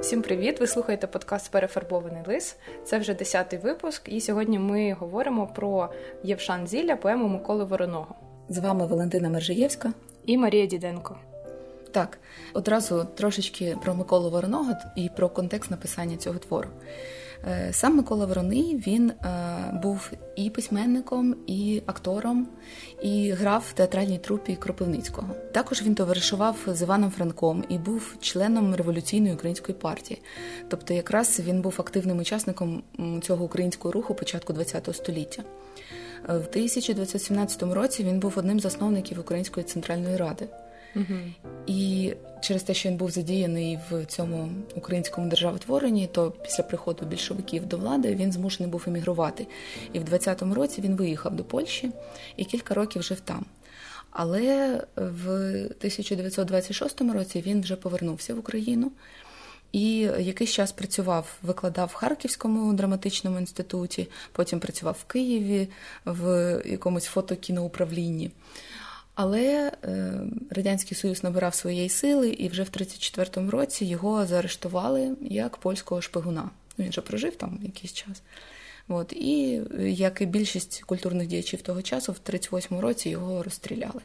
Всім привіт! Ви слухаєте подкаст Перефарбований лис. Це вже десятий випуск, і сьогодні ми говоримо про Євшан Зілля, поему Миколи Вороного. З вами Валентина Мержиєвська і Марія Діденко. Так, одразу трошечки про Миколу Вороного і про контекст написання цього твору. Е, сам Микола Вороний він е, був і письменником, і актором, і грав в театральній трупі Кропивницького. Також він товаришував з Іваном Франком і був членом революційної української партії. Тобто, якраз він був активним учасником цього українського руху початку ХХ століття. Е, в 1917 році він був одним з засновників Української центральної ради. Угу. І через те, що він був задіяний в цьому українському державотворенні, то після приходу більшовиків до влади він змушений був емігрувати. І в 20-му році він виїхав до Польщі і кілька років жив там. Але в 1926 році він вже повернувся в Україну і якийсь час працював, викладав в Харківському драматичному інституті, потім працював в Києві в якомусь фотокіноуправлінні. Але е, Радянський Союз набирав своєї сили, і вже в 34-му році його заарештували як польського шпигуна. Ну, Він же прожив там якийсь час. От. І як і більшість культурних діячів того часу, в 38-му році його розстріляли.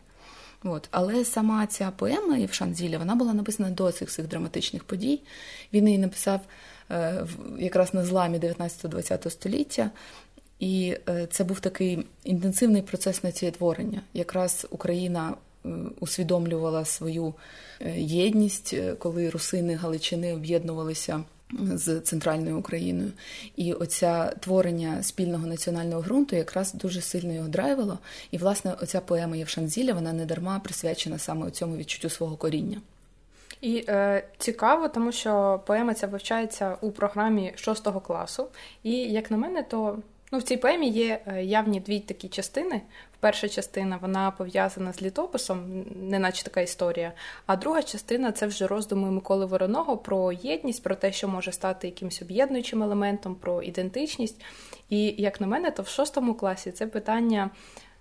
От. Але сама ця поема Євшан Зілля, вона була написана до цих всіх драматичних подій. Він її написав е, якраз на зламі 19-20 століття. І е, це був такий інтенсивний процес націєтворення. Якраз Україна е, усвідомлювала свою е, єдність, коли русини Галичини об'єднувалися з центральною Україною. І оця творення спільного національного ґрунту якраз дуже сильно його драйвило. І, власне, оця поема Євшанзіля, вона не дарма присвячена саме цьому відчуттю свого коріння. І е, цікаво, тому що поема ця вивчається у програмі шостого класу. І як на мене, то Ну, в цій поемі є е, явні дві такі частини. Перша частина вона пов'язана з літописом, неначе така історія. А друга частина це вже роздуми Миколи Вороного про єдність, про те, що може стати якимось об'єднуючим елементом, про ідентичність. І як на мене, то в шостому класі це питання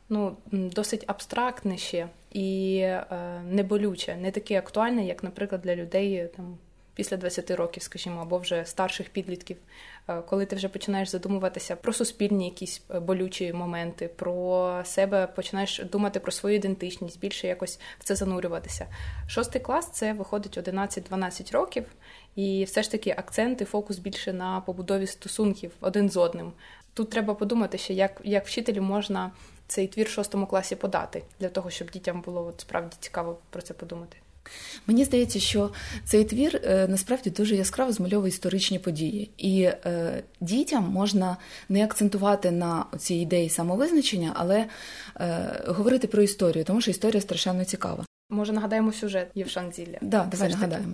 ну, досить абстрактне ще і е, неболюче, не таке актуальне, як, наприклад, для людей там після 20 років, скажімо, або вже старших підлітків, е, коли ти вже починаєш задумуватися про суспільні якісь е, болючі моменти, про себе починаєш думати про свою ідентичність, більше якось в це занурюватися. Шостий клас це виходить 11-12 років, і все ж таки акцент і фокус більше на побудові стосунків один з одним. Тут треба подумати, що як як вчителю можна цей твір в шостому класі подати для того, щоб дітям було от справді цікаво про це подумати. Мені здається, що цей твір е, насправді дуже яскраво змальовує історичні події, і е, дітям можна не акцентувати на цій ідеї самовизначення, але е, говорити про історію, тому що історія страшенно цікава. Може, нагадаємо сюжет Євшан Зілля? Да, давай нагадаємо.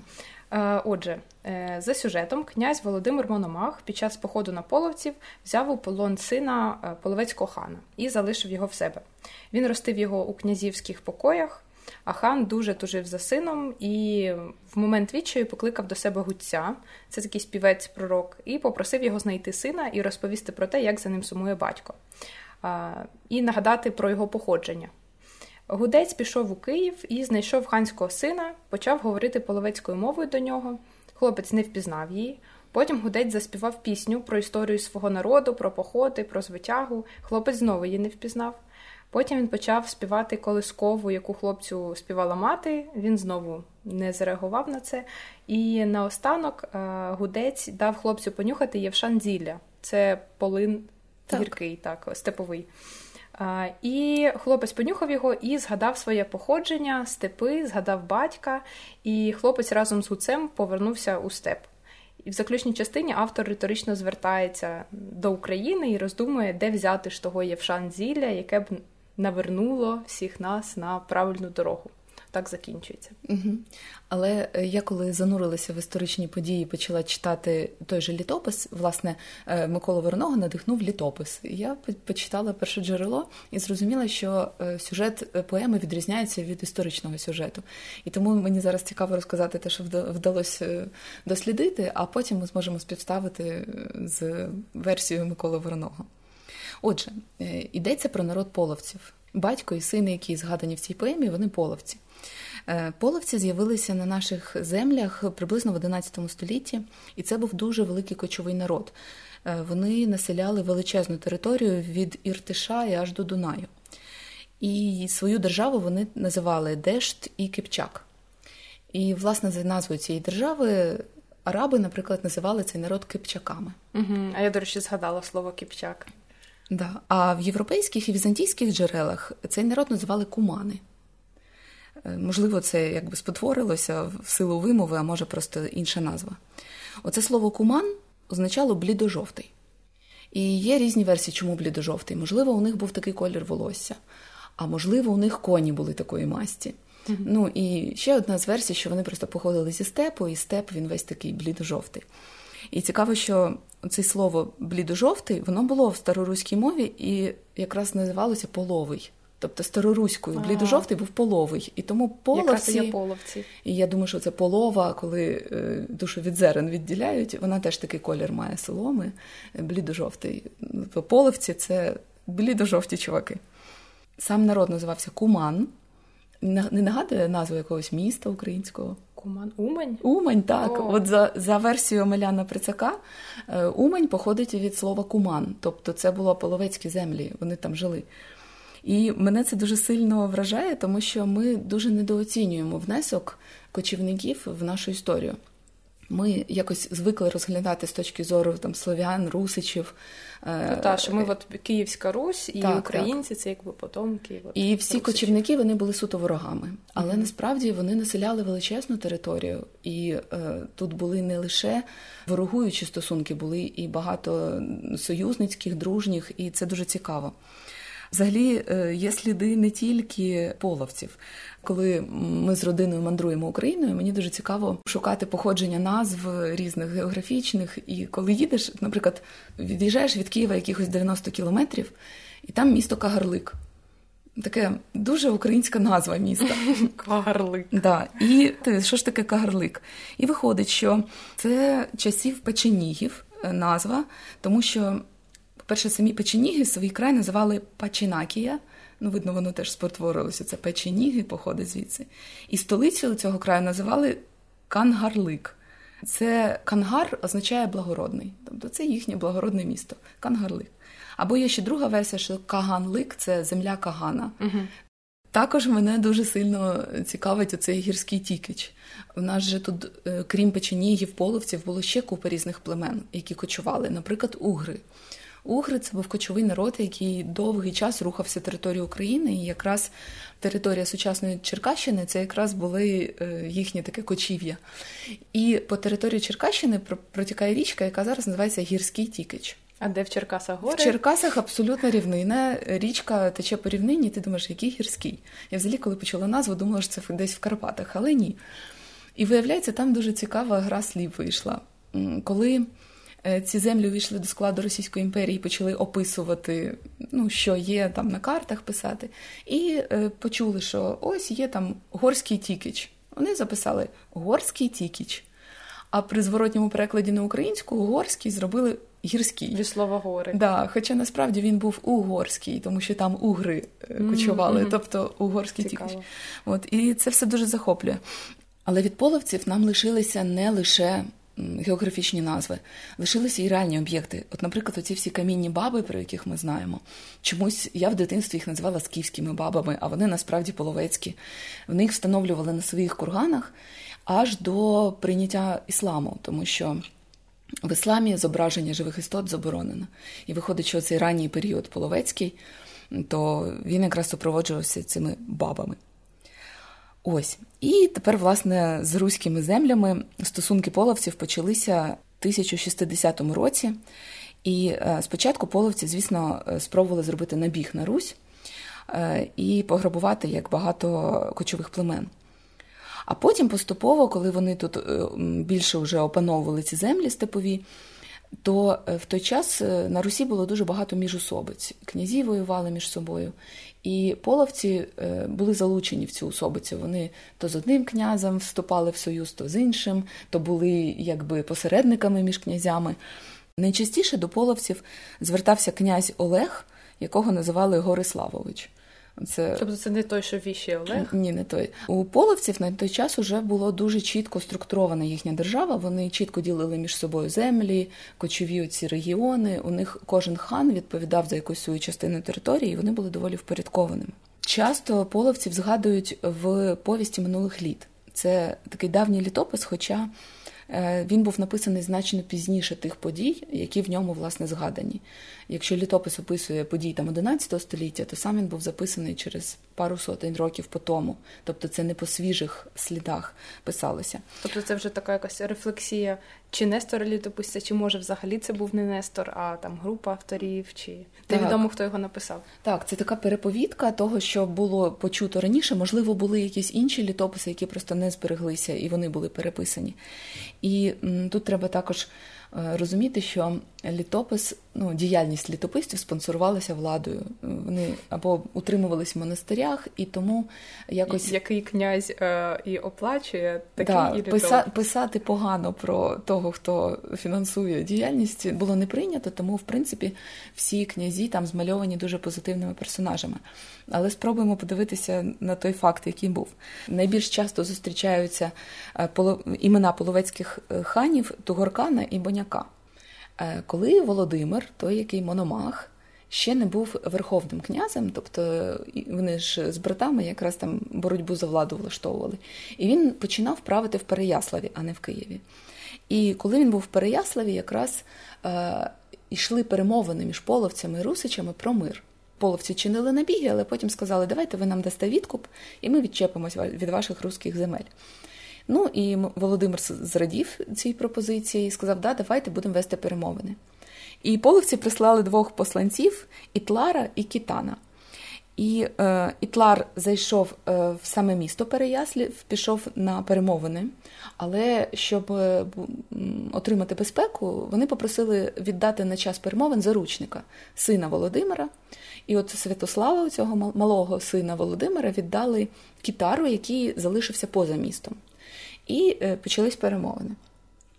Е, отже, е, за сюжетом, князь Володимир Мономах під час походу на половців взяв у полон сина половецького хана і залишив його в себе. Він ростив його у князівських покоях. А хан дуже тужив за сином і в момент відчаю покликав до себе гуця, це такий співець-пророк, і попросив його знайти сина і розповісти про те, як за ним сумує батько, і нагадати про його походження. Гудець пішов у Київ і знайшов ханського сина, почав говорити половецькою мовою до нього. Хлопець не впізнав її. Потім гудець заспівав пісню про історію свого народу, про походи, про звитягу. Хлопець знову її не впізнав. Потім він почав співати колискову, яку хлопцю співала мати. Він знову не зреагував на це. І наостанок е, гудець дав хлопцю понюхати Євшан Зілля. Це полин так. гіркий, так, степовий. І хлопець понюхав його і згадав своє походження, степи, згадав батька, і хлопець разом з гуцем повернувся у степ. І в заключній частині автор риторично звертається до України і роздумує, де взяти ж того Євшан Зілля, яке б навернуло всіх нас на правильну дорогу. Так закінчується. Угу. Але е, я коли занурилася в історичні події, почала читати той же літопис. Власне, е, Микола Вороного надихнув літопис. Я почитала перше джерело і зрозуміла, що е, сюжет поеми відрізняється від історичного сюжету. І тому мені зараз цікаво розказати те, що вдалося дослідити, а потім ми зможемо співставити з версією Миколи Вороного. Отже, йдеться про народ половців. Батько і сини, які згадані в цій поемі, вони половці. Е, половці з'явилися на наших землях приблизно в 11 столітті, і це був дуже великий кочовий народ. Е, вони населяли величезну територію від Іртиша і аж до Дунаю. І свою державу вони називали Дешт і Кипчак. І, власне, за назвою цієї держави араби, наприклад, називали цей народ кипчаками. Угу. А я, до речі, згадала слово кипчак. Да. А в європейських і візантійських джерелах цей народ називали кумани. Е, можливо, це якби спотворилося в силу вимови, а може просто інша назва. Оце слово куман означало блідожовтий. І є різні версії, чому блідожовтий. Можливо, у них був такий колір волосся, а можливо, у них коні були такої масті. Mm-hmm. Ну і ще одна з версій, що вони просто походили зі степу, і степ він весь такий блідожовтий. І цікаво, що це слово блідожовтий, воно було в староруській мові і якраз називалося половий. Тобто староруською блідожовтий був половий. І тому половці, є половці. І я думаю, що це полова, коли е, душу від зерен відділяють, вона теж такий колір має соломи, е, блідожовтий. Половці це блідожовті чуваки. Сам народ називався Куман. Не нагадує назву якогось міста українського. Куман Умань? Умань, так. О. От за за версією Омеляна Прицака, е, Умань походить від слова куман, тобто це було половецькі землі, вони там жили. І мене це дуже сильно вражає, тому що ми дуже недооцінюємо внесок кочівників в нашу історію. Ми якось звикли розглядати з точки зору там слов'ян, русичів. Е, ну, та, що ми от Київська Русь і так, українці так. це якби потомки. От, і всі русичів. кочівники вони були суто ворогами, але mm-hmm. насправді вони населяли величезну територію, і е, тут були не лише ворогуючі стосунки, були і багато союзницьких, дружніх, і це дуже цікаво. Взагалі е, є сліди не тільки половців. Коли ми з родиною мандруємо Україною, мені дуже цікаво шукати походження назв різних географічних. І коли їдеш, наприклад, від'їжджаєш від Києва якихось 90 кілометрів, і там місто Кагарлик. Таке дуже українська назва міста. Кагарлик. Да. І що ж таке Кагарлик? І виходить, що це часів печенігів е, назва, тому що Перше, самі печеніги свій край називали Пачинакія. Ну, видно, воно теж спотворилося. Це печеніги, походить звідси. І столицю цього краю називали Кангарлик. Це Кангар означає благородний. Тобто це їхнє благородне місто. Кангарлик. Або є ще друга версія, що Каганлик це земля Кагана. Угу. Також мене дуже сильно цікавить оцей гірський тікич. У нас же тут, е, крім печенігів, половців, було ще купа різних племен, які кочували, наприклад, угри. Угри це був кочовий народ, який довгий час рухався територією України, і якраз територія сучасної Черкащини це якраз були е, їхнє таке кочів'я. І по території Черкащини протікає річка, яка зараз називається Гірський Тікич. А де в Черкасах гори? В Черкасах абсолютно рівнина. Річка тече по рівнині, ти думаєш, який гірський? Я взагалі, коли почула назву, думала, що це десь в Карпатах, але ні. І виявляється, там дуже цікава гра слів вийшла. Коли ці землі увійшли до складу Російської імперії, почали описувати, ну, що є там на картах писати, і е, почули, що ось є там горський тікіч. Вони записали горський тікіч. А при зворотньому перекладі на українську горський зробили гірський. Від слова гори. Да, Хоча насправді він був угорський, тому що там угри е, кочували, mm-hmm. тобто угорський тікіч. От, І це все дуже захоплює. Але від половців нам лишилися не лише географічні назви, лишилися і реальні об'єкти. От, наприклад, оці всі камінні баби, про яких ми знаємо. Чомусь я в дитинстві їх називала скіфськими бабами, а вони насправді половецькі. Вони їх встановлювали на своїх курганах аж до прийняття ісламу, тому що. В ісламі зображення живих істот заборонено. І виходить, що цей ранній період половецький, то він якраз супроводжувався цими бабами. Ось. І тепер, власне, з руськими землями стосунки половців почалися в 1060 році. І е, спочатку половці, звісно, е, спробували зробити набіг на Русь е, і пограбувати як багато кочових племен. А потім поступово, коли вони тут більше вже опановували ці землі степові, то в той час на Русі було дуже багато міжусобиць. Князі воювали між собою. І половці е, були залучені в цю особицю. Вони то з одним князем вступали в союз, то з іншим, то були якби посередниками між князями. Найчастіше до половців звертався князь Олег, якого називали Гориславович. Це тобто це не той, що віщий Олег? Ні, не той. У половців на той час вже було дуже чітко структурована їхня держава. Вони чітко ділили між собою землі, кочові ці регіони. У них кожен хан відповідав за якусь свою частину території, і вони були доволі впорядкованими. Часто половців згадують в повісті минулих літ. Це такий давній літопис, хоча він був написаний значно пізніше тих подій, які в ньому власне згадані. Якщо літопис описує події там 11 століття, то сам він був записаний через пару сотень років по тому. Тобто це не по свіжих слідах писалося. Тобто це вже така якась рефлексія, чи Нестора літописця, чи може взагалі це був не Нестор, а там група авторів, чи невідомо, хто його написав. Так, це така переповідка того, що було почуто раніше. Можливо, були якісь інші літописи, які просто не збереглися, і вони були переписані. І м, тут треба також е, розуміти, що літопис, ну, діяльність літописців спонсорувалася владою. Вони або утримувались в монастирях, і тому якось який князь е, і оплачує такий да, і писа... писати погано про того, хто фінансує діяльність, було не прийнято. Тому, в принципі, всі князі там змальовані дуже позитивними персонажами. Але спробуємо подивитися на той факт, який був. Найбільш часто зустрічаються е, імена половецьких е, ханів Тугоркана і Боняка. Е, коли Володимир, той який Мономах, ще не був верховним князем, тобто вони ж з братами якраз там боротьбу за владу влаштовували, і він починав правити в Переяславі, а не в Києві. І коли він був в Переяславі, якраз е, йшли перемовини між половцями і русичами про мир. Половці чинили набіги, але потім сказали, давайте ви нам дасте відкуп, і ми відчепимось від ваших русських земель. Ну і Володимир зрадів цій пропозиції і сказав, да, давайте будемо вести перемовини. І половці прислали двох посланців Ітлара і Кітана. І е, Ітлар зайшов е, в саме місто Переяслів, пішов на перемовини, але щоб е, отримати безпеку, вони попросили віддати на час перемовин заручника, сина Володимира. І от Святослава, цього малого сина Володимира, віддали кітару, який залишився поза містом і е, почались перемовини.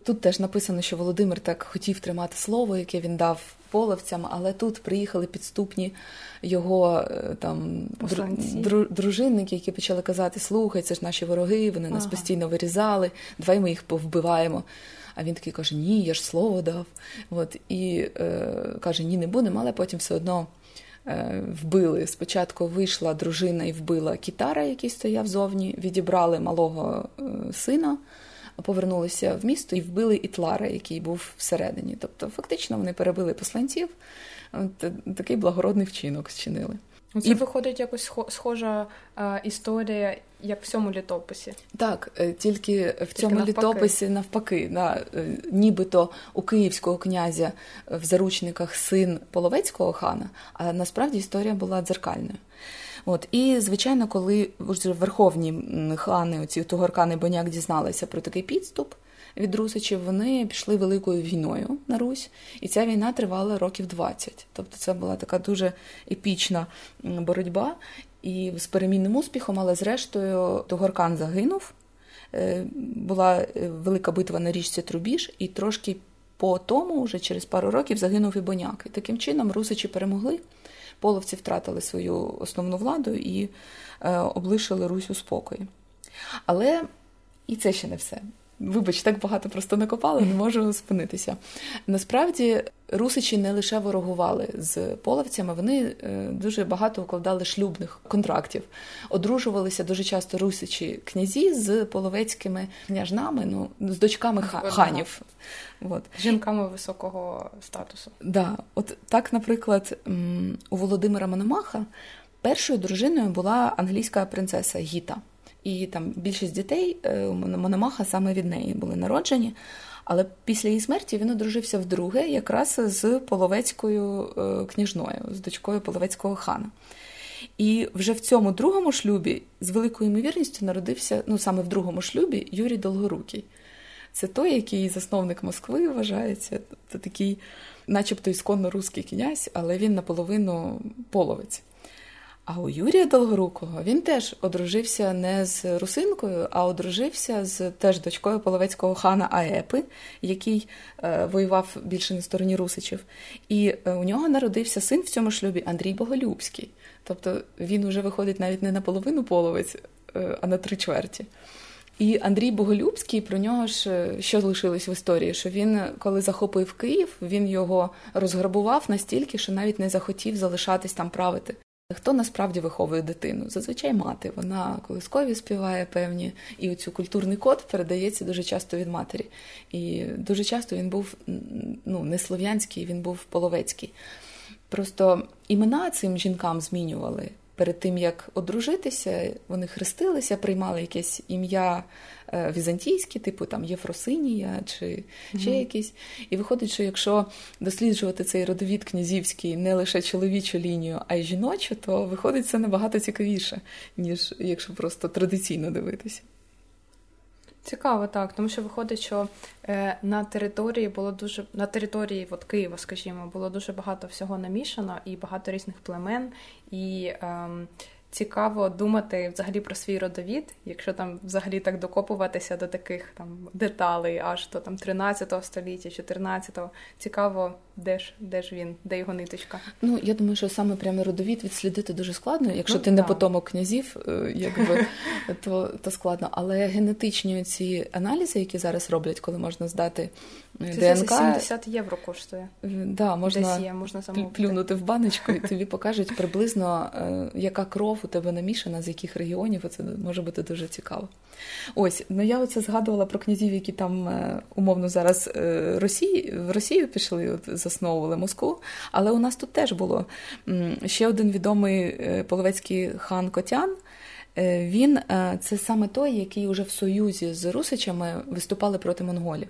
Тут теж написано, що Володимир так хотів тримати слово, яке він дав половцям, але тут приїхали підступні його е, там дру, дружинники, які почали казати: Слухай, це ж наші вороги, вони нас постійно вирізали, давай ми їх повбиваємо. А він такий каже: Ні, я ж слово дав. От, І е, каже, ні, не будемо, але потім все одно. Е, вбили. Спочатку вийшла дружина і вбила кітара, який стояв зовні, відібрали малого е, сина, повернулися в місто і вбили Ітлара, який був всередині. Тобто, фактично, вони перебили посланців. Такий благородний вчинок зчинили. Це і виходить якось схожа е, історія, як в цьому літописі. Так, е, тільки в тільки цьому навпаки. літописі навпаки, да, е, нібито у київського князя в заручниках син половецького хана, а насправді історія була дзеркальною. От і звичайно, коли вже верховні хани, оці Тугоркани Боняк дізналися про такий підступ від Русичів, вони пішли великою війною на Русь, і ця війна тривала років 20. Тобто це була така дуже епічна боротьба і з перемінним успіхом, але зрештою Тугоркан загинув. Е, була е, велика битва на річці Трубіж, і трошки по тому, вже через пару років, загинув і Боняк. І таким чином Русичі перемогли. Половці втратили свою основну владу і е, облишили Русь у спокої. Але і це ще не все. Вибач, так багато просто накопали, не можу спинитися. Насправді русичі не лише ворогували з половцями, вони е, дуже багато укладали шлюбних контрактів, одружувалися дуже часто русичі князі з половецькими княжнами, ну з дочками ханів. От. Жінками високого статусу. Да, от так, наприклад, у Володимира Мономаха першою дружиною була англійська принцеса Гіта. І там більшість дітей е, Мономаха саме від неї були народжені. Але після її смерті він одружився вдруге, якраз з половецькою е, княжною, з дочкою половецького хана. І вже в цьому другому шлюбі з великою ймовірністю народився, ну саме в другому шлюбі, Юрій Долгорукий. Це той, який засновник Москви вважається, це такий, начебто, ісконно русський князь, але він наполовину половець. А у Юрія Долгорукого він теж одружився не з русинкою, а одружився з теж дочкою половецького хана Аепи, який е, воював більше на стороні Русичів. І е, у нього народився син в цьому шлюбі Андрій Боголюбський. Тобто він вже виходить навіть не на половину половець, е, а на три чверті. І Андрій Боголюбський про нього ж е, що лишилось в історії, що він, коли захопив Київ, він його розграбував настільки, що навіть не захотів залишатись там правити. Хто насправді виховує дитину? Зазвичай мати. Вона колискові співає певні, і оцю культурний код передається дуже часто від матері. І дуже часто він був ну, не слов'янський, він був половецький. Просто імена цим жінкам змінювали перед тим як одружитися, вони хрестилися, приймали якесь ім'я е, візантійське, типу там Єфросинія чи ще mm-hmm. якісь. І виходить, що якщо досліджувати цей родовід князівський не лише чоловічу лінію, а й жіночу, то виходить це набагато цікавіше, ніж якщо просто традиційно дивитися. Цікаво, так, тому що виходить, що е, на території було дуже на території от Києва, скажімо, було дуже багато всього намішано і багато різних племен, і е, цікаво думати взагалі про свій родовід, якщо там взагалі так докопуватися до таких там деталей, аж до там 13 століття, 14-го. Цікаво, де ж де ж він, де його ниточка. Ну я думаю, що саме прямо родовід відслідити дуже складно. Якщо ну, ти не потомок князів, е, якби то то складно. Але генетичні ці аналізи, які зараз роблять, коли можна здати це 70 євро коштує. Да, можна є, можна плюнути в баночку, і тобі покажуть приблизно, е, яка кров у тебе намішана, з яких регіонів. Це може бути дуже цікаво. Ось, ну я оце згадувала про князів, які там е, умовно зараз е, Росії, в Росію пішли, от засновували Москву. Але у нас тут теж було ще один відомий половецький хан Котян. Він це саме той, який уже в союзі з Русичами виступали проти монголів.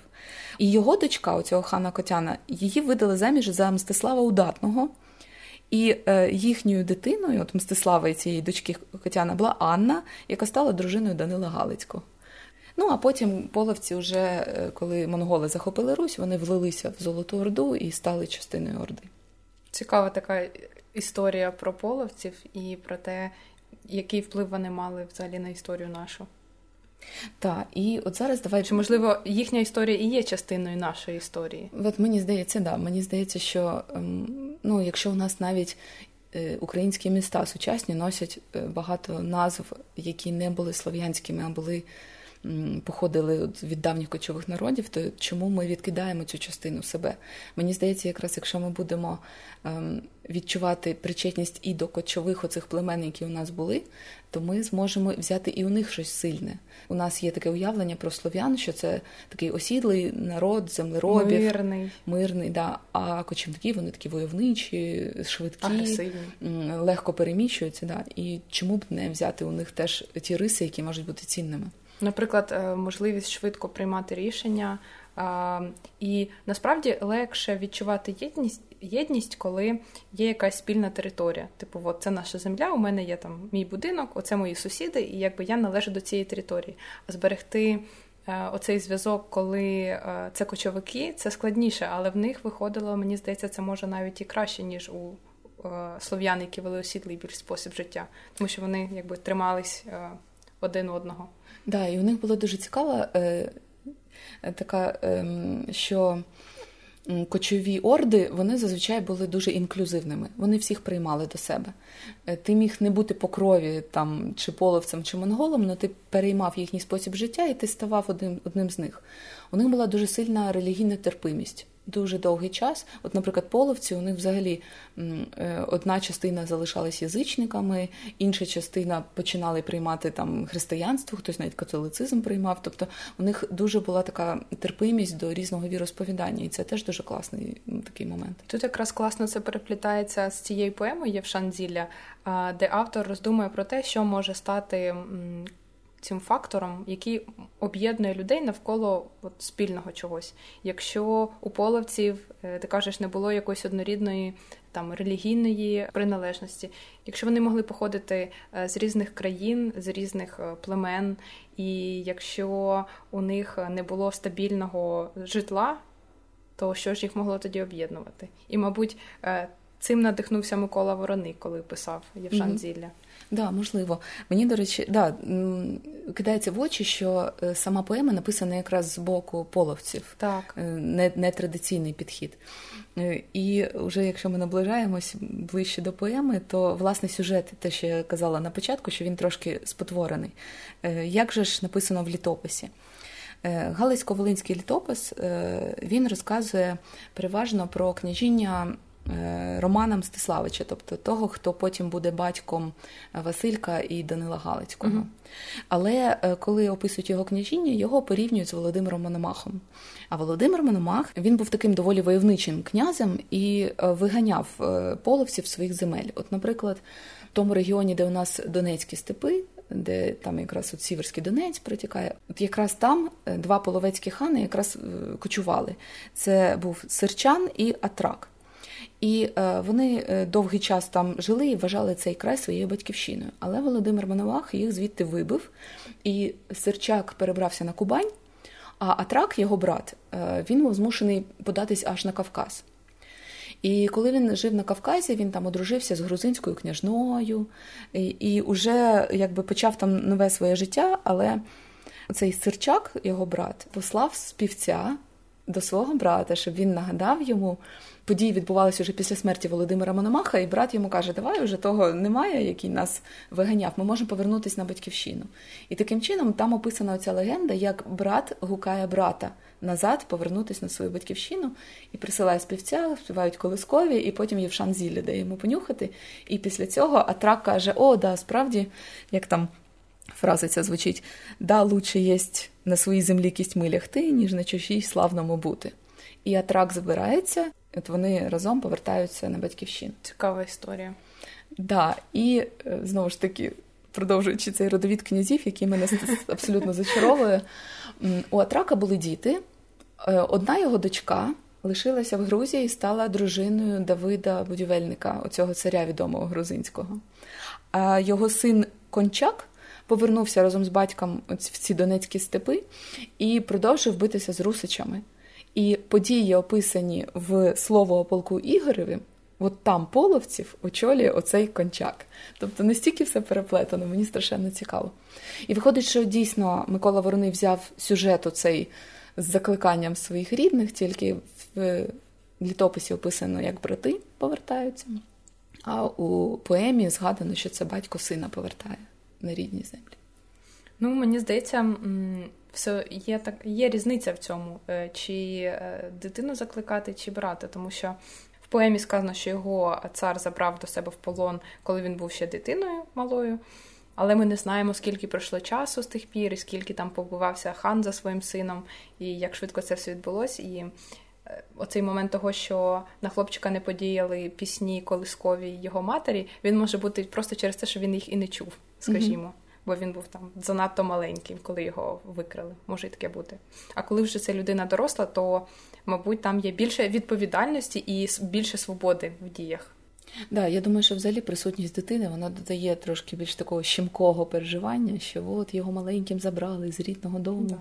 І його дочка, у цього хана Котяна, її видали заміж за Мстислава Удатного. І е, їхньою дитиною, от Мстислава і цієї дочки Котяна, була Анна, яка стала дружиною Данила Галицького. Ну а потім половці, вже е, коли монголи захопили Русь, вони влилися в Золоту Орду і стали частиною Орди. Цікава така історія про половців і про те, який вплив вони мали взагалі на історію нашу. Так, і от зараз давай. Чи можливо їхня історія і є частиною нашої історії? От мені здається, да. Мені здається, що ем, ну, якщо у нас навіть е, українські міста сучасні носять е, багато назв, які не були слов'янськими, а були походили від давніх кочових народів, то чому ми відкидаємо цю частину себе? Мені здається, якраз якщо ми будемо ем, відчувати причетність і до кочових оцих племен, які у нас були, то ми зможемо взяти і у них щось сильне. У нас є таке уявлення про слов'ян, що це такий осідлий народ, землеробів, мирний, мирний, да. а кочівники вони такі войовничі, швидкі, Агресивні. легко переміщуються. Да. І чому б не взяти у них теж ті риси, які можуть бути цінними? Наприклад, е, можливість швидко приймати рішення, і насправді легше відчувати єдність, єдність, коли є якась спільна територія. Типу, от це наша земля, у мене є там мій будинок, оце мої сусіди, і якби я належу до цієї території. А зберегти е, оцей зв'язок, коли е, це кочовики, це складніше, але в них виходило, мені здається, це може навіть і краще, ніж у слов'ян, які вели осідлий більш спосіб життя, тому що вони якби тримались один одного. Да, і у них було дуже цікаво, е, така, е, що кочові орди вони зазвичай були дуже інклюзивними. Вони всіх приймали до себе. Е, ти міг не бути по крові там, чи половцем, чи монголом, але ти переймав їхній спосіб життя і ти ставав одним, одним з них. У них була дуже сильна релігійна терпимість дуже довгий час. От, наприклад, половці у них взагалі е, одна частина залишалась язичниками, інша частина починали приймати там християнство, хтось навіть католицизм приймав. Тобто у них дуже була така терпимість до різного віросповідання, і це теж дуже класний такий момент. Тут якраз класно це переплітається з цією поемою Євшан де автор роздумує про те, що може стати цим фактором, який об'єднує людей навколо от, спільного чогось. Якщо у половців, е, ти кажеш, не було якоїсь однорідної там релігійної приналежності, якщо вони могли походити е, з різних країн, з різних е, племен, і якщо у них не було стабільного житла, то що ж їх могло тоді об'єднувати? І, мабуть, цим надихнувся Микола Вороник, коли писав Євшан Зілля. Да, можливо. Мені, до речі, да, кидається в очі, що е, сама поема написана якраз з боку половців, так не, не традиційний підхід. І вже якщо ми наближаємось ближче до поеми, то власне сюжет, те, що я казала на початку, що він трошки спотворений. Як же ж написано в літописі? Галицько-волинський літопис він розказує переважно про княжіння Е, Романа Мстиславича, тобто того, хто потім буде батьком Василька і Данила Галицького. Угу. Але е, коли описують його княжіння, його порівнюють з Володимиром Мономахом. А Володимир Мономах він був таким доволі войовничим князем і е, виганяв половців своїх земель. От, наприклад, в тому регіоні, де у нас Донецькі степи. Де там якраз от Сіверський Донець протікає, от якраз там два половецькі хани якраз кочували. Це був Серчан і Атрак. І е, вони е, довгий час там жили і вважали цей край своєю батьківщиною. Але Володимир Мановах їх звідти вибив, і Серчак перебрався на Кубань, а Атрак, його брат, е, він був змушений податись аж на Кавказ. І коли він жив на Кавказі, він там одружився з грузинською княжною і і вже якби почав там нове своє життя. Але цей Серчак, його брат, послав співця до свого брата, щоб він нагадав йому події відбувалися вже після смерті Володимира Мономаха, і брат йому каже: Давай вже того немає, який нас виганяв. Ми можемо повернутися на батьківщину. І таким чином там описана оця легенда, як брат гукає брата назад, повернутися на свою батьківщину і присилає співця, співають колискові, і потім Євшан зілля дає йому понюхати. І після цього Атрак каже: О, да, справді, як там. Фраза ця звучить: да, лучше єсть на своїй землі кістьми лягти, ніж на чужій славному бути. І Атрак збирається От вони разом повертаються на батьківщину. Цікава історія. Да, і е, знову ж таки, продовжуючи цей родовід князів, який мене абсолютно зачаровує, у Атрака були діти. Е, одна його дочка лишилася в Грузії і стала дружиною Давида Будівельника, оцього царя відомого грузинського. А його син Кончак. Повернувся разом з батьком в ці донецькі степи і продовжив битися з русичами. І події, описані в слово о полку Ігореві, от там половців очолює оцей кончак. Тобто настільки все переплетено, мені страшенно цікаво. І виходить, що дійсно Микола Вороний взяв сюжет оцей з закликанням своїх рідних, тільки в літописі описано, як брати повертаються, а у поемі згадано, що це батько сина повертає на рідні землі. Ну, мені здається, все є так, є різниця в цьому, е, чи е, дитину закликати, чи брати, тому що поемі сказано, що його цар забрав до себе в полон, коли він був ще дитиною малою. Але ми не знаємо, скільки пройшло часу з тих пір, і скільки там побувався хан за своїм сином, і як швидко це все відбулося. І оцей момент того, що на хлопчика не подіяли пісні колискові його матері, він може бути просто через те, що він їх і не чув, скажімо бо він був там занадто маленьким, коли його викрали. Може і таке бути. А коли вже це людина доросла, то мабуть там є більше відповідальності і більше свободи в діях. Да, я думаю, що взагалі присутність дитини вона додає трошки більш такого щемкого переживання, що от його маленьким забрали з рідного дому. Да.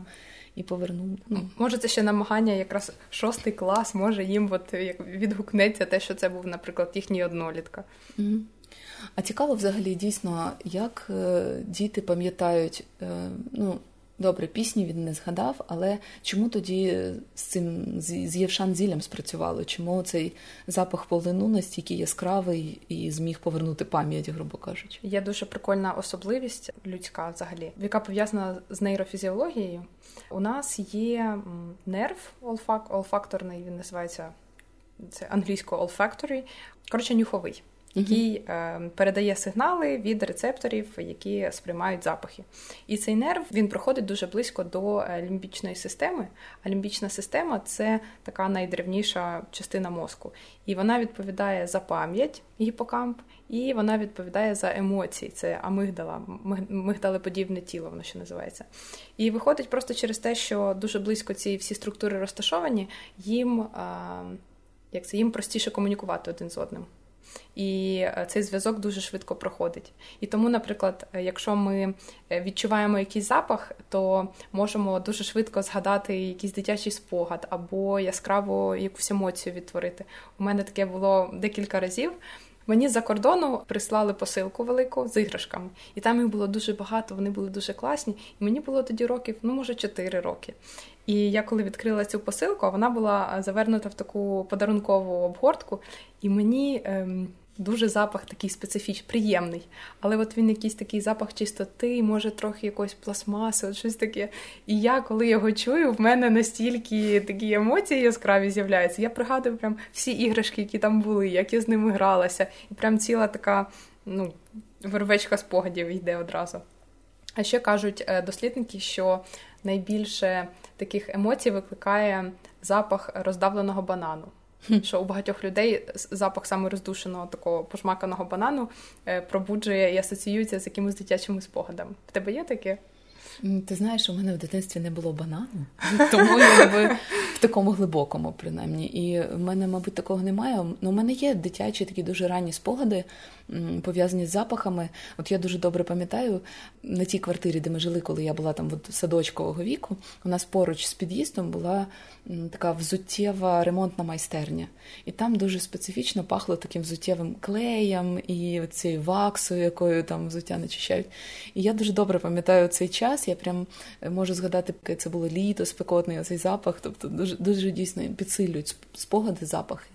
І повернув. Ну. Може, це ще намагання, якраз шостий клас, може їм от відгукнеться те, що це був, наприклад, їхній однолітка. Угу. А цікаво взагалі дійсно, як е, діти пам'ятають, е, ну, добре, пісні він не згадав, але чому тоді з цим з Євшан Зілем спрацювало? Чому цей запах полину настільки яскравий і зміг повернути пам'ять, грубо кажучи? Є дуже прикольна особливість людська взагалі, яка пов'язана з нейрофізіологією. У нас є нерв олфакторний, він називається це англійською olfactory, коротше, нюховий який е, передає сигнали від рецепторів, які сприймають запахи. І цей нерв він проходить дуже близько до е, лімбічної системи. А лімбічна система це така найдревніша частина мозку. І вона відповідає за пам'ять гіпокамп, і вона відповідає за емоції. Це амигдала, мигдалеподібне тіло, воно ще називається. І виходить просто через те, що дуже близько ці всі структури розташовані, їм, як це, їм простіше комунікувати один з одним і е, цей зв'язок дуже швидко проходить. І тому, наприклад, е, якщо ми е, відчуваємо якийсь запах, то можемо дуже швидко згадати якийсь дитячий спогад або яскраво якусь емоцію відтворити. У мене таке було декілька разів. Мені за кордону прислали посилку велику з іграшками, і там їх було дуже багато. Вони були дуже класні. І мені було тоді років, ну може 4 роки. І я коли відкрила цю посилку, вона була завернута в таку подарункову обгортку, і мені. Ем, Дуже запах такий специфічний, приємний. Але от він якийсь такий запах чистоти, може трохи якоїсь пластмаси, от щось таке. І я, коли його чую, в мене настільки такі емоції яскраві з'являються. Я пригадую прям всі іграшки, які там були, як я з ними гралася. І прям ціла така ну, вервечка спогадів йде одразу. А ще кажуть е, дослідники, що найбільше таких емоцій викликає запах роздавленого банану. Що у багатьох людей запах саме роздушеного такого пошмаканого банану е, пробуджує і асоціюється з якимись дитячими спогадами. В тебе є таке? Ти знаєш, у мене в дитинстві не було банану, тому я би в такому глибокому, принаймні. І в мене, мабуть, такого немає. Ну, у мене є дитячі такі дуже ранні спогади, пов'язані з запахами. От я дуже добре пам'ятаю на тій квартирі, де ми жили, коли я була там от садочкового віку. У нас поруч з під'їздом була така взуттєва ремонтна майстерня, і там дуже специфічно пахло таким взуттєвим клеєм і цією ваксою, якою там взуття начищають. І я дуже добре пам'ятаю цей час. Я прям е, можу згадати, яке це було літо, спекотний оцей запах. Тобто дуже дуже дійсно підсилюють спогади, запахи.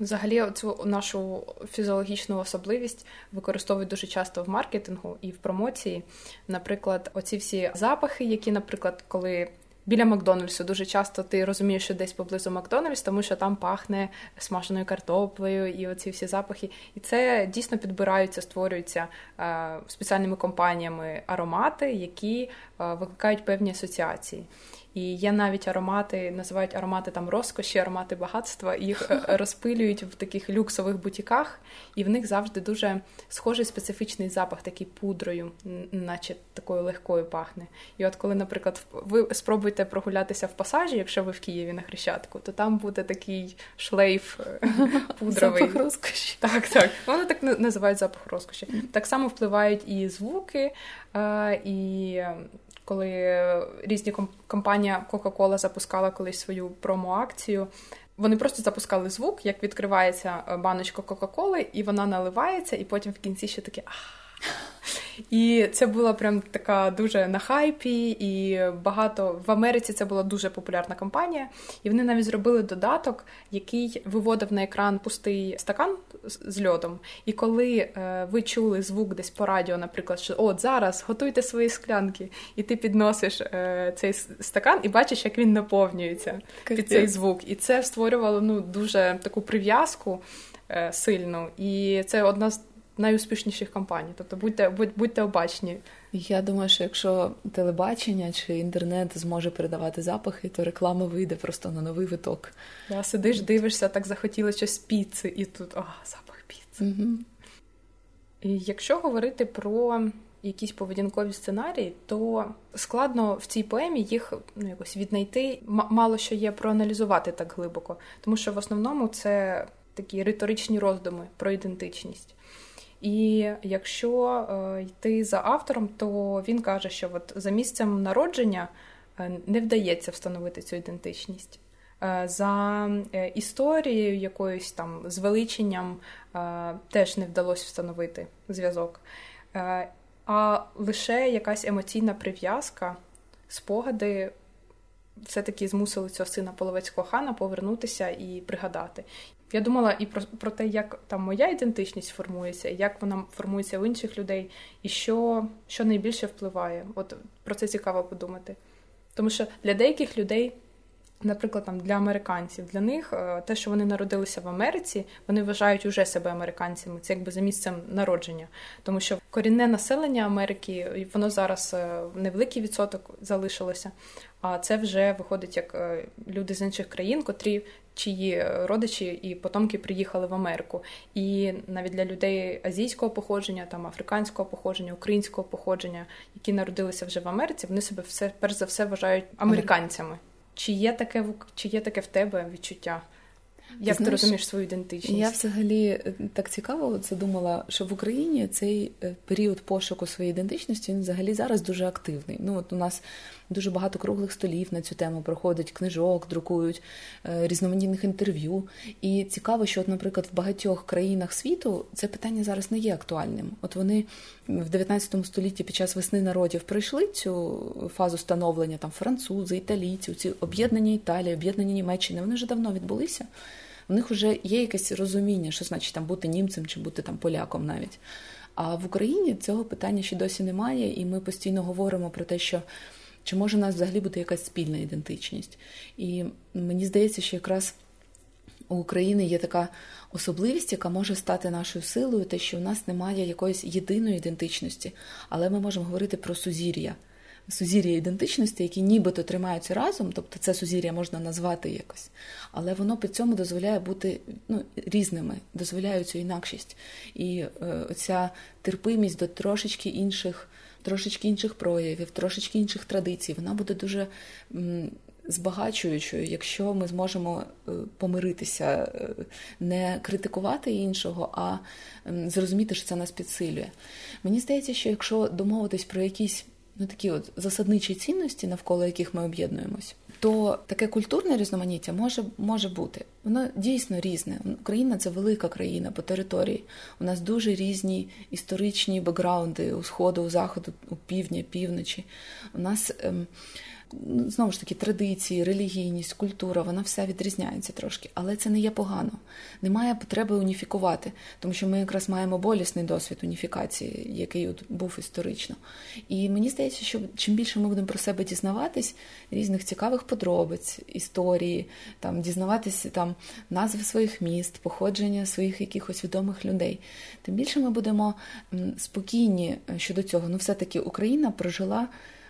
Взагалі, цю нашу фізіологічну особливість використовують дуже часто в маркетингу і в промоції. Наприклад, оці всі запахи, які, наприклад, коли біля Макдональдсу дуже часто ти розумієш, що десь поблизу Макдональдс, тому що там пахне смаженою картоплею і оці всі запахи. І це дійсно підбираються, створюються е, спеціальними компаніями аромати, які е, викликають певні асоціації. І є навіть аромати, називають аромати там розкоші, аромати багатства. Їх е, розпилюють в таких люксових бутіках, і в них завжди дуже схожий специфічний запах, такий пудрою, наче такою легкою пахне. І от коли, наприклад, ви спробуєте прогулятися в пасажі, якщо ви в Києві на Хрещатку, то там буде такий шлейф е, пудровий. Запах розкоші. Так, так. Вони так називають запах розкоші. Так само впливають і звуки, е, і коли різні компанія Coca-Cola запускала колись свою промо-акцію. Вони просто запускали звук, як відкривається е, баночка Кока-Коли, і вона наливається, і потім в кінці ще таке. І це була прям така дуже на хайпі, і багато в Америці це була дуже популярна компанія. І вони навіть зробили додаток, який виводив на екран пустий стакан з льодом. І коли е, ви чули звук десь по радіо, наприклад, що от зараз готуйте свої склянки, і ти підносиш е, цей стакан і бачиш, як він наповнюється під цей звук. І це створювало ну дуже таку прив'язку е, сильну. І це одна з найуспішніших компаній. Тобто будьте будь, будьте обачні. Я думаю, що якщо телебачення чи інтернет зможе передавати запахи, то реклама вийде просто на новий виток. Да, Сидиш, дивишся, так захотіли щось піци, і тут а, запах піци. Угу. І Якщо говорити про якісь поведінкові сценарії, то складно в цій поемі їх ну, якось віднайти. Мало що є проаналізувати так глибоко, тому що в основному це такі риторичні роздуми про ідентичність. І якщо е, йти за автором, то він каже, що от за місцем народження е, не вдається встановити цю ідентичність. Е, за історією якоюсь там звеличенням теж не вдалося встановити зв'язок. А лише якась емоційна прив'язка, спогади все-таки змусили цього сина половецького хана повернутися і пригадати. Я думала і про про те, як там моя ідентичність формується, як вона формується у інших людей, і що що найбільше впливає. От про це цікаво подумати. Тому що для деяких людей, наприклад, там для американців, для них е, те, що вони народилися в Америці, вони вважають уже себе американцями. Це якби за місцем народження. Тому що корінне населення Америки, воно зараз е, невеликий відсоток залишилося. А це вже виходить як е, люди з інших країн, котрі чиї родичі і потомки приїхали в Америку. І навіть для людей азійського походження, там африканського походження, українського походження, які народилися вже в Америці, вони себе все перш за все вважають американцями. Чи є таке чи є таке в тебе відчуття? Як ти, ти розумієш свою ідентичність? Я взагалі е, так цікаво це думала, що в Україні цей е, період пошуку своєї ідентичності він взагалі зараз дуже активний. Ну от у нас дуже багато круглих столів на цю тему проходить, книжок, друкують е, різноманітних інтерв'ю. І цікаво, що, от, наприклад, в багатьох країнах світу це питання зараз не є актуальним. От вони в 19 столітті під час весни народів пройшли цю фазу становлення там французи, італійці, ці об'єднання Італії, об'єднання Німеччини. Вони вже давно відбулися у них вже є якесь розуміння, що значить там бути німцем чи бути там поляком навіть. А в Україні цього питання ще досі немає, і ми постійно говоримо про те, що чи може у нас взагалі бути якась спільна ідентичність. І мені здається, що якраз у України є така особливість, яка може стати нашою силою, те, що у нас немає якоїсь єдиної ідентичності, але ми можемо говорити про сузір'я сузір'я ідентичності, які нібито тримаються разом, тобто це сузір'я можна назвати якось, але воно при цьому дозволяє бути ну, різними, дозволяє цю інакшість. І е, оця терпимість до трошечки інших, трошечки інших проявів, трошечки інших традицій, вона буде дуже. Збагачуючою, якщо ми зможемо е, помиритися, е, не критикувати іншого, а зрозуміти, що це нас підсилює. Мені здається, що якщо домовитись про якісь ну такі от засадничі цінності, навколо яких ми об'єднуємось, то таке культурне різноманіття може може бути. Воно дійсно різне. Україна це велика країна по території. У нас дуже різні історичні бекграунди у сходу, у заходу, у півдня, півночі. У нас ем, знову ж таки, традиції, релігійність, культура, вона все відрізняється трошки, але це не є погано. Немає потреби уніфікувати, тому що ми якраз маємо болісний досвід уніфікації, який от був історично. І мені здається, що чим більше ми будемо про себе дізнаватись, різних цікавих подробиць, історії, там дізнаватися там назви своїх міст, походження своїх якихось відомих людей, тим більше ми будемо спокійні щодо цього. Ну, все-таки Україна прожила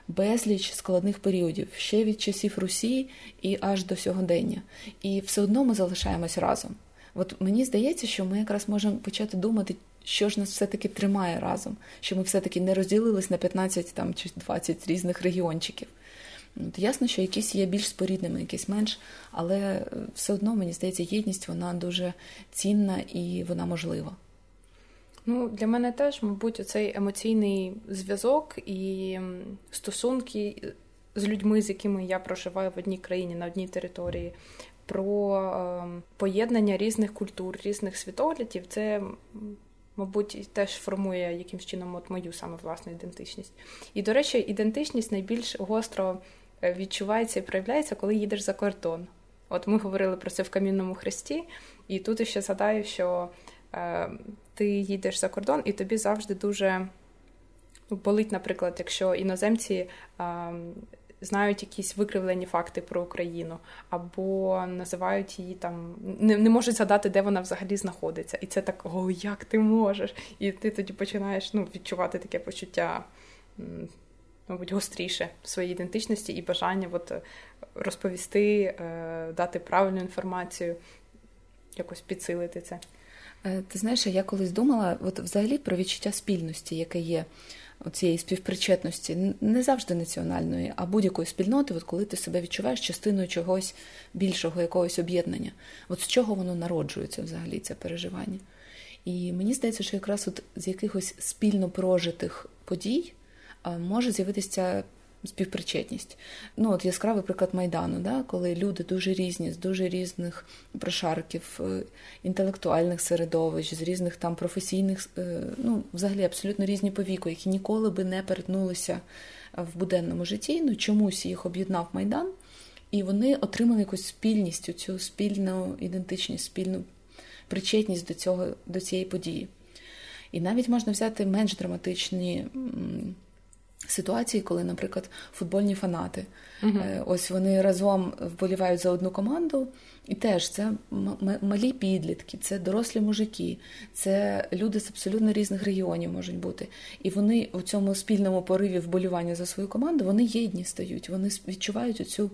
безліч складних періодів ще від часів Русі і аж до сьогодення. І все одно ми залишаємось разом. От мені здається, що ми якраз можемо почати думати, що ж нас все-таки тримає разом, що ми все-таки не розділились на 15 там, чи 20 різних регіончиків. От Ясно, що якісь є більш спорідними, якісь менш, але все одно, мені здається, єдність вона дуже цінна і вона можлива. Ну, для мене теж, мабуть, цей емоційний зв'язок і стосунки з людьми, з якими я проживаю в одній країні на одній території, про е, поєднання різних культур, різних світоглядів, це. Мабуть, теж формує якимсь чином от мою саме власну ідентичність. І, до речі, ідентичність найбільш гостро е, відчувається і проявляється, коли їдеш за кордон. От ми говорили про це в Камінному хресті, і тут ще згадаю, що е, ти їдеш за кордон, і тобі завжди дуже болить, наприклад, якщо іноземці а, знають якісь викривлені факти про Україну, або називають її там, не не можуть згадати, де вона взагалі знаходиться. І це так, о, як ти можеш? І ти тоді починаєш ну, відчувати таке почуття. Мабуть, гостріше своєї ідентичності і бажання от, розповісти, е, дати правильну інформацію, якось підсилити це. Е, ти знаєш, я колись думала, от взагалі про відчуття спільності, яке є цієї співпричетності, не завжди національної, а будь-якої спільноти, от коли ти себе відчуваєш частиною чогось більшого, якогось об'єднання. От з чого воно народжується взагалі, це переживання. І мені здається, що якраз от з якихось спільно прожитих подій може з'явитися співпричетність. Ну, от яскравий приклад Майдану, да, коли люди дуже різні, з дуже різних прошарків, е, інтелектуальних середовищ, з різних там професійних, е, ну, взагалі абсолютно різні по віку, які ніколи би не перетнулися в буденному житті. Ну, чомусь їх об'єднав Майдан, і вони отримали якусь спільність, цю спільну ідентичність, спільну причетність до цього, до цієї події. І навіть можна взяти менш драматичні ситуації, коли, наприклад, футбольні фанати, uh-huh. ось вони разом вболівають за одну команду, і теж це малі підлітки, це дорослі мужики, це люди з абсолютно різних регіонів можуть бути. І вони у цьому спільному пориві вболівання за свою команду вони єдні стають, вони відчувають оцю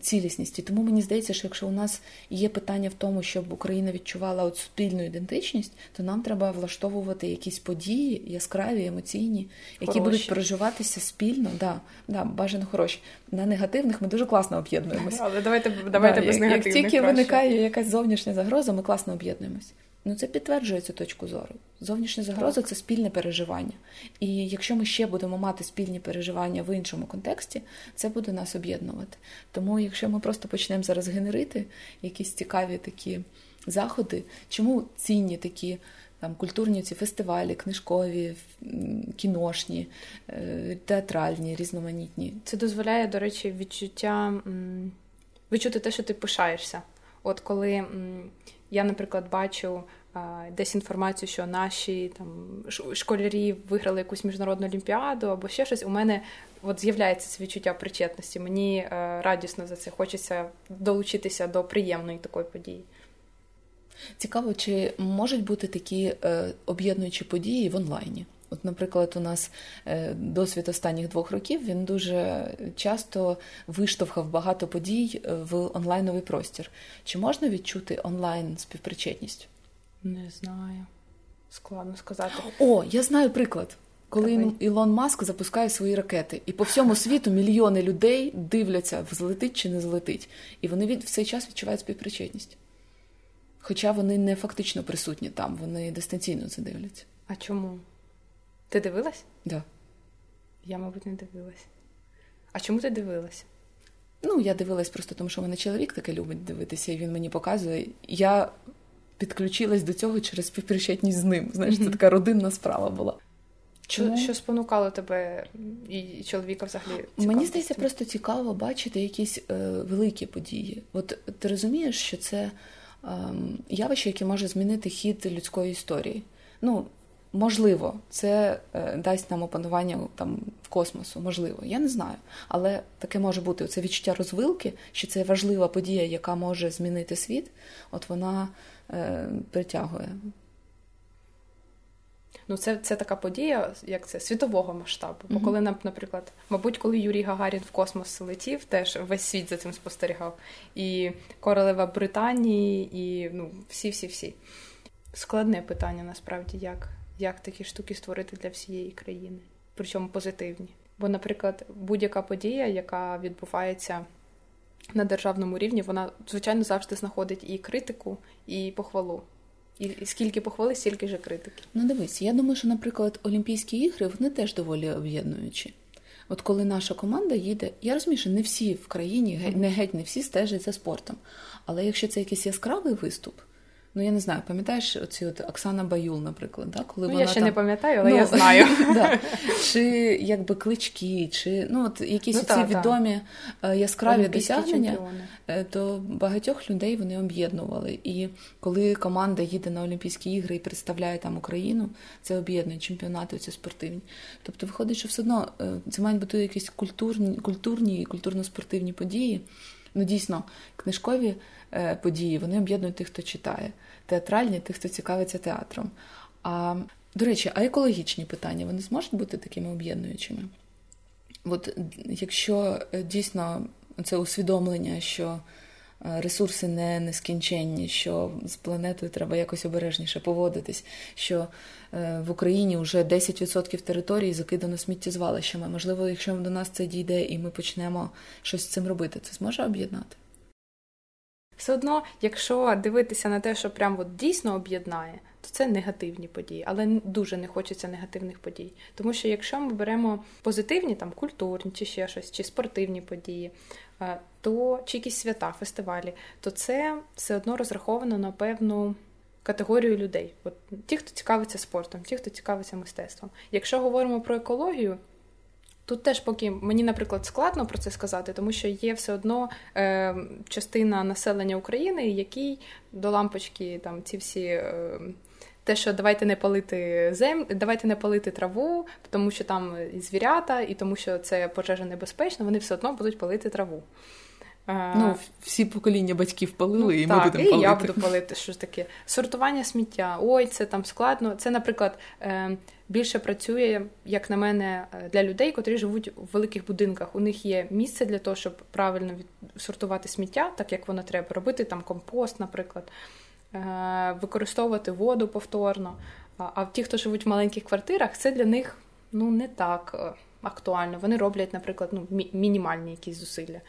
цілісність. І тому мені здається, що якщо у нас є питання в тому, щоб Україна відчувала от спільну ідентичність, то нам треба влаштовувати якісь події яскраві, емоційні, які які будуть проживатися спільно, да, да, бажано хороші. На негативних ми дуже класно об'єднуємося. Але давайте давайте да, без як, негативних. Як тільки краще. виникає якась зовнішня загроза, ми класно об'єднуємося. Ну, це підтверджує цю точку зору. Зовнішня загроза це спільне переживання. І якщо ми ще будемо мати спільні переживання в іншому контексті, це буде нас об'єднувати. Тому, якщо ми просто почнемо зараз генерити якісь цікаві такі заходи, чому цінні такі там культурні ці фестивалі, книжкові, кіношні, е, театральні, різноманітні. Це дозволяє, до речі, відчуття відчути те, що ти пишаєшся. От коли я, наприклад, бачу десь інформацію, що наші там школярі виграли якусь міжнародну олімпіаду або ще щось, у мене от з'являється це відчуття причетності. Мені е, радісно за це хочеться долучитися до приємної такої події. Цікаво, чи можуть бути такі е, об'єднуючі події в онлайні? От, наприклад, у нас е, досвід останніх двох років він дуже часто виштовхав багато подій в онлайновий простір. Чи можна відчути онлайн співпричетність? Не знаю. Складно сказати. О, я знаю приклад. Коли Давай. Ілон Маск запускає свої ракети, і по всьому світу мільйони людей дивляться, взлетить чи не злетить. І вони від в цей час відчувають співпричетність. Хоча вони не фактично присутні там, вони дистанційно це дивляться. А чому? Ти дивилась? Так. Да. Я, мабуть, не дивилась. А чому ти дивилась? Ну, я дивилась просто тому, що мене чоловік таке любить дивитися, і він мені показує. Я підключилась до цього через співпричетність з ним. Знаєш, mm-hmm. це така родинна справа була. Чому? Що спонукало тебе і чоловіка взагалі? Мені здається, просто цікаво бачити якісь е, великі події. От ти розумієш, що це е, явище, яке може змінити хід людської історії. Ну, можливо, це е, дасть нам опанування там в космосу, можливо, я не знаю. Але таке може бути це відчуття розвилки, що це важлива подія, яка може змінити світ. От вона е, притягує. Ну, це це така подія, як це світового масштабу. Бо коли нам, наприклад, мабуть, коли Юрій Гагарін в космос летів, теж весь світ за цим спостерігав. І королева Британії, і ну, всі-всі-всі. Складне питання насправді, як як такі штуки створити для всієї країни, причому позитивні. Бо, наприклад, будь-яка подія, яка відбувається на державному рівні, вона, звичайно, завжди знаходить і критику, і похвалу. І скільки похвали, стільки ж критики. Ну дивись, я думаю, що, наприклад, Олімпійські ігри вони теж доволі об'єднуючі. От коли наша команда їде, я розумію, що не всі в країні, не геть не всі стежать за спортом. Але якщо це якийсь яскравий виступ, Ну, я не знаю, пам'ятаєш оці от Оксана Баюл, наприклад, да? коли ну, вона я ще там... не пам'ятаю, але ну, я знаю. да. Чи якби клички, чи ну от якісь ну, ці та, відомі та. Е, яскраві досягнення, чемпіони. Е, то багатьох людей вони об'єднували. І коли команда їде на Олімпійські ігри і представляє там Україну, це об'єднує чемпіонати, ці спортивні. Тобто, виходить, що все одно е, це мають бути якісь культурні, культурні, культурно-спортивні події. Ну, дійсно, книжкові події вони об'єднують тих, хто читає театральні, тих, хто цікавиться театром. А до речі, а екологічні питання вони зможуть бути такими об'єднуючими? От якщо е, дійсно це усвідомлення, що е, ресурси не нескінченні, що з планетою треба якось обережніше поводитись, що е, в Україні вже 10% території закидано сміттєзвалищами. Можливо, якщо до нас це дійде і ми почнемо щось з цим робити, це зможе об'єднати? Все одно, якщо дивитися на те, що прям от дійсно об'єднає, то це негативні події, але дуже не хочеться негативних подій. Тому що якщо ми беремо позитивні, там культурні чи ще щось, чи спортивні події, е, то чи якісь свята, фестивалі, то це все одно розраховано на певну. Категорію людей, от ті, хто цікавиться спортом, ті, хто цікавиться мистецтвом. Якщо говоримо про екологію, Тут теж поки мені, наприклад, складно про це сказати, тому що є все одно е, частина населення України, який до лампочки там ці всі. Е, те, що давайте не палити землю, давайте не палити траву, тому що там звірята, і тому що це пожежа небезпечно, вони все одно будуть палити траву. Ну, всі покоління батьків палили, ну, і так, ми будемо палити. і я буду палити. Що ж таке? Сортування сміття. Ой, це там складно. Це, наприклад, е, більше працює, як на мене, е, для людей, котрі живуть в великих будинках. У них є місце для того, щоб правильно сортувати сміття, так як воно треба робити, там компост, наприклад, використовувати воду повторно. А ті, хто живуть в маленьких квартирах, це для них ну не так е, актуально. Вони роблять, наприклад, ну, мінімальні якісь зусилля.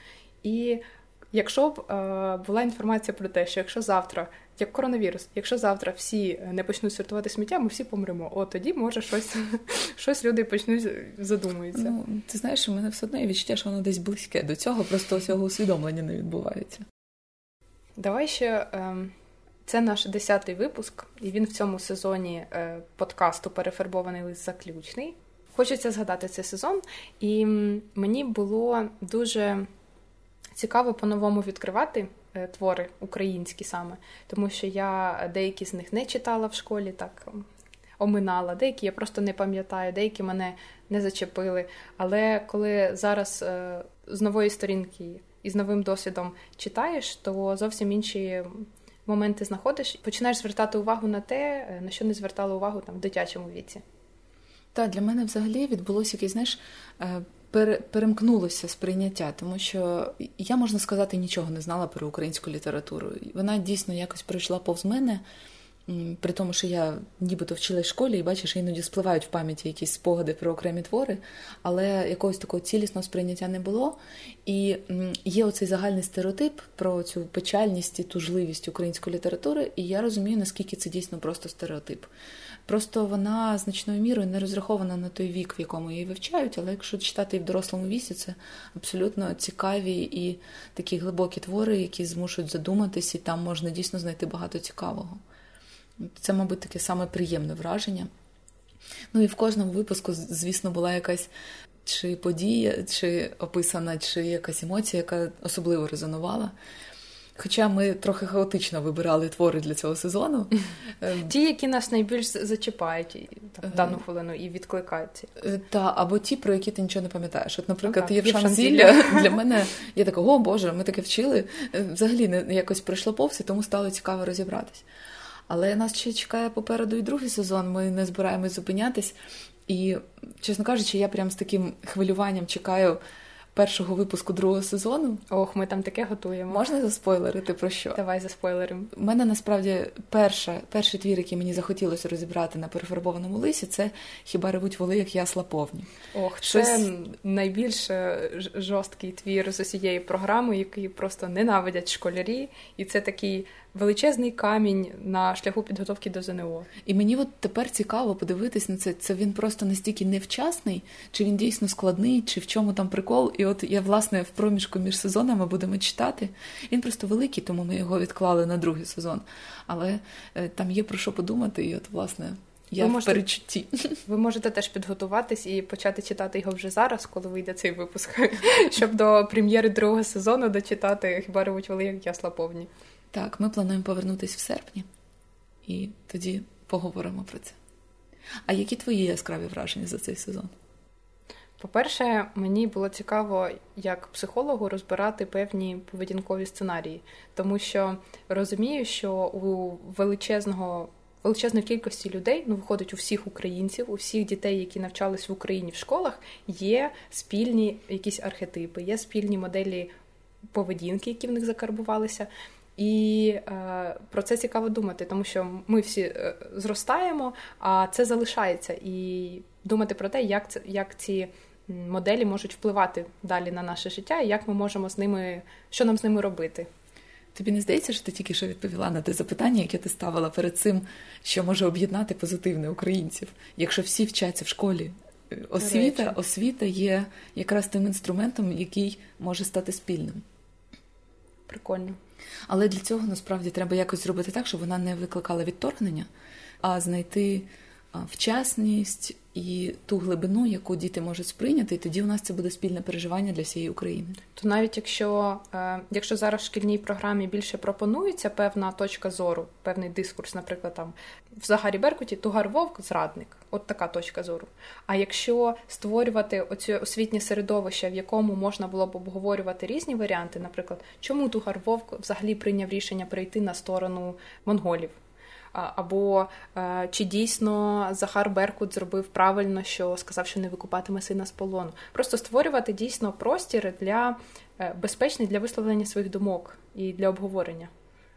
І якщо б е, була інформація про те, що якщо завтра, як коронавірус, якщо завтра всі не почнуть сортувати сміття, ми всі помремо. О, тоді може щось щось люди почнуть задумуються. Ну, Ти знаєш, у мене все одно є відчуття, що воно десь близьке до цього, просто цього усвідомлення не відбувається. Давай ще. Е, це наш десятий випуск, і він в цьому сезоні е, подкасту Перефарбований лист заключний. Хочеться згадати цей сезон, і мені було дуже цікаво по-новому відкривати е, твори українські саме, тому що я деякі з них не читала в школі, так оминала, деякі я просто не пам'ятаю, деякі мене не зачепили. Але коли зараз е, з нової сторінки і з новим досвідом читаєш, то зовсім інші моменти знаходиш, починаєш звертати увагу на те, е, на що не звертала увагу там в дитячому віці. Так, для мене взагалі відбулося якесь, знаєш, е, перемкнулося сприйняття, тому що я можна сказати нічого не знала про українську літературу. Вона дійсно якось пройшла повз мене. При тому, що я нібито вчилась в школі, і бачиш, іноді спливають в пам'яті якісь спогади про окремі твори, але якогось такого цілісного сприйняття не було. І є оцей загальний стереотип про цю печальність і тужливість української літератури, і я розумію, наскільки це дійсно просто стереотип. Просто вона значною мірою не розрахована на той вік, в якому її вивчають, але якщо читати і в дорослому віці, це абсолютно цікаві і такі глибокі твори, які змушують задуматись, і там можна дійсно знайти багато цікавого. Це, мабуть, таке саме приємне враження. Ну і в кожному випуску, звісно, була якась чи подія, чи описана, чи якась емоція, яка особливо резонувала. Хоча ми трохи хаотично вибирали твори для цього сезону. Ті, які нас найбільш зачіпають в дану хвилину і відкликаються. Е, та, або ті, про які ти нічого не пам'ятаєш. От, наприклад, ага, Євшан Зілля для мене я така, о Боже, ми таке вчили. Е, взагалі не якось пройшло повз, і тому стало цікаво розібратись. Але нас ще чекає попереду і другий сезон. Ми не збираємось зупинятись. І, чесно кажучи, я прям з таким хвилюванням чекаю першого випуску другого сезону. Ох, ми там таке готуємо. Можна заспойлерити про що? Давай за спойлером. У мене насправді перша, перший твір, який мені захотілося розібрати на перефарбованому лисі, це хіба ревуть воли, як ясла повні. Ох, Щось... це найбільш жорсткий твір з усієї програми, який просто ненавидять школярі, і це такий величезний камінь на шляху підготовки до ЗНО. І мені от тепер цікаво подивитись на це. Це він просто настільки невчасний, чи він дійсно складний, чи в чому там прикол. І от я, власне, в проміжку між сезонами будемо читати. Він просто великий, тому ми його відклали на другий сезон. Але е, там є про що подумати, і от, власне. Я ви можете, в перечутті. Ви можете теж підготуватись і почати читати його вже зараз, коли вийде цей випуск, щоб до прем'єри другого сезону дочитати хіба ревуть воли, як ясла повні. Так, ми плануємо повернутися в серпні, і тоді поговоримо про це. А які твої яскраві враження за цей сезон? По-перше, мені було цікаво, як психологу розбирати певні поведінкові сценарії, тому що розумію, що у величезного величезної кількості людей, ну виходить у всіх українців, у всіх дітей, які навчались в Україні в школах, є спільні якісь архетипи, є спільні моделі поведінки, які в них закарбувалися. І е, про це цікаво думати, тому що ми всі е, зростаємо, а це залишається. І думати про те, як це як ці моделі можуть впливати далі на наше життя, і як ми можемо з ними, що нам з ними робити. Тобі не здається, що ти тільки що відповіла на те запитання, яке ти ставила перед цим, що може об'єднати позитивне українців, якщо всі вчаться в школі. Е, освіта, освіта є якраз тим інструментом, який може стати спільним. Прикольно. Але для цього насправді треба якось зробити так, щоб вона не викликала відторгнення, а знайти вчасність і ту глибину, яку діти можуть сприйняти, і тоді у нас це буде спільне переживання для всієї України. То навіть якщо е, якщо зараз в шкільній програмі більше пропонується певна точка зору, певний дискурс, наприклад, там в Загарі Беркуті Тугар Вовк зрадник, от така точка зору. А якщо створювати оце освітнє середовище, в якому можна було б обговорювати різні варіанти, наприклад, чому Тугар Вовк взагалі прийняв рішення перейти на сторону монголів? Або е, чи дійсно Захар Беркут зробив правильно, що сказав, що не викупатиме сина з полону. Просто створювати дійсно простір для е, безпечний для висловлення своїх думок і для обговорення.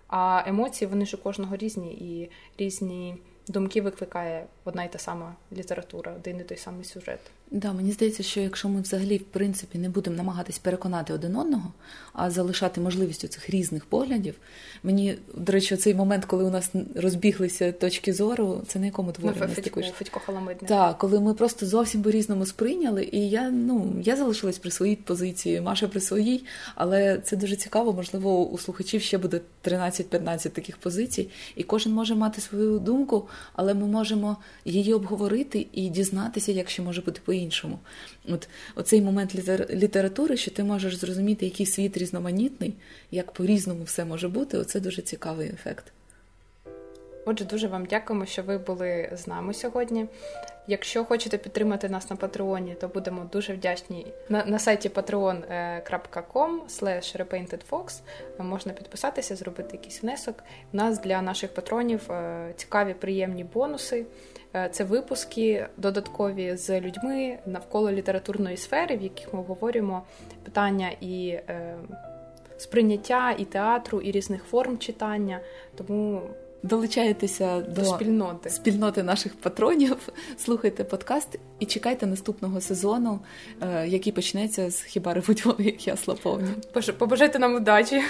А емоції вони ж у кожного різні і різні думки викликає одна й та сама література, один і той самий сюжет. Да, мені здається, що якщо ми взагалі в принципі не будемо намагатись переконати один одного, а залишати можливість у цих різних поглядів, мені до речі, цей момент, коли у нас розбіглися точки зору, це на якому творі ну, Федько, Федько Халамидне. Так, коли ми просто зовсім по різному сприйняли, і я ну я залишилась при своїй позиції, Маша при своїй, але це дуже цікаво. Можливо, у слухачів ще буде 13-15 таких позицій, і кожен може мати свою думку, але ми можемо її обговорити і дізнатися, як ще може бути по іншому. От Оцей момент літератури, що ти можеш зрозуміти, який світ різноманітний, як по-різному все може бути, оце дуже цікавий ефект. Отже, дуже вам дякуємо, що ви були з нами сьогодні. Якщо хочете підтримати нас на Патреоні, то будемо дуже вдячні. На на сайті patreon.com repaintedfox можна підписатися, зробити якийсь внесок. У нас для наших патронів е, цікаві, приємні бонуси. Е, це випуски додаткові з людьми навколо літературної сфери, в яких ми обговорюємо питання і е, сприйняття і театру, і різних форм читання. Тому долучаєтеся до, до спільноти спільноти наших патронів, слухайте подкаст і чекайте наступного сезону, е, який почнеться з хіба ревуть вони, як я слаповні. Побажайте нам удачі.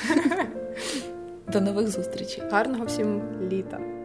До нових зустрічей. Гарного всім літа.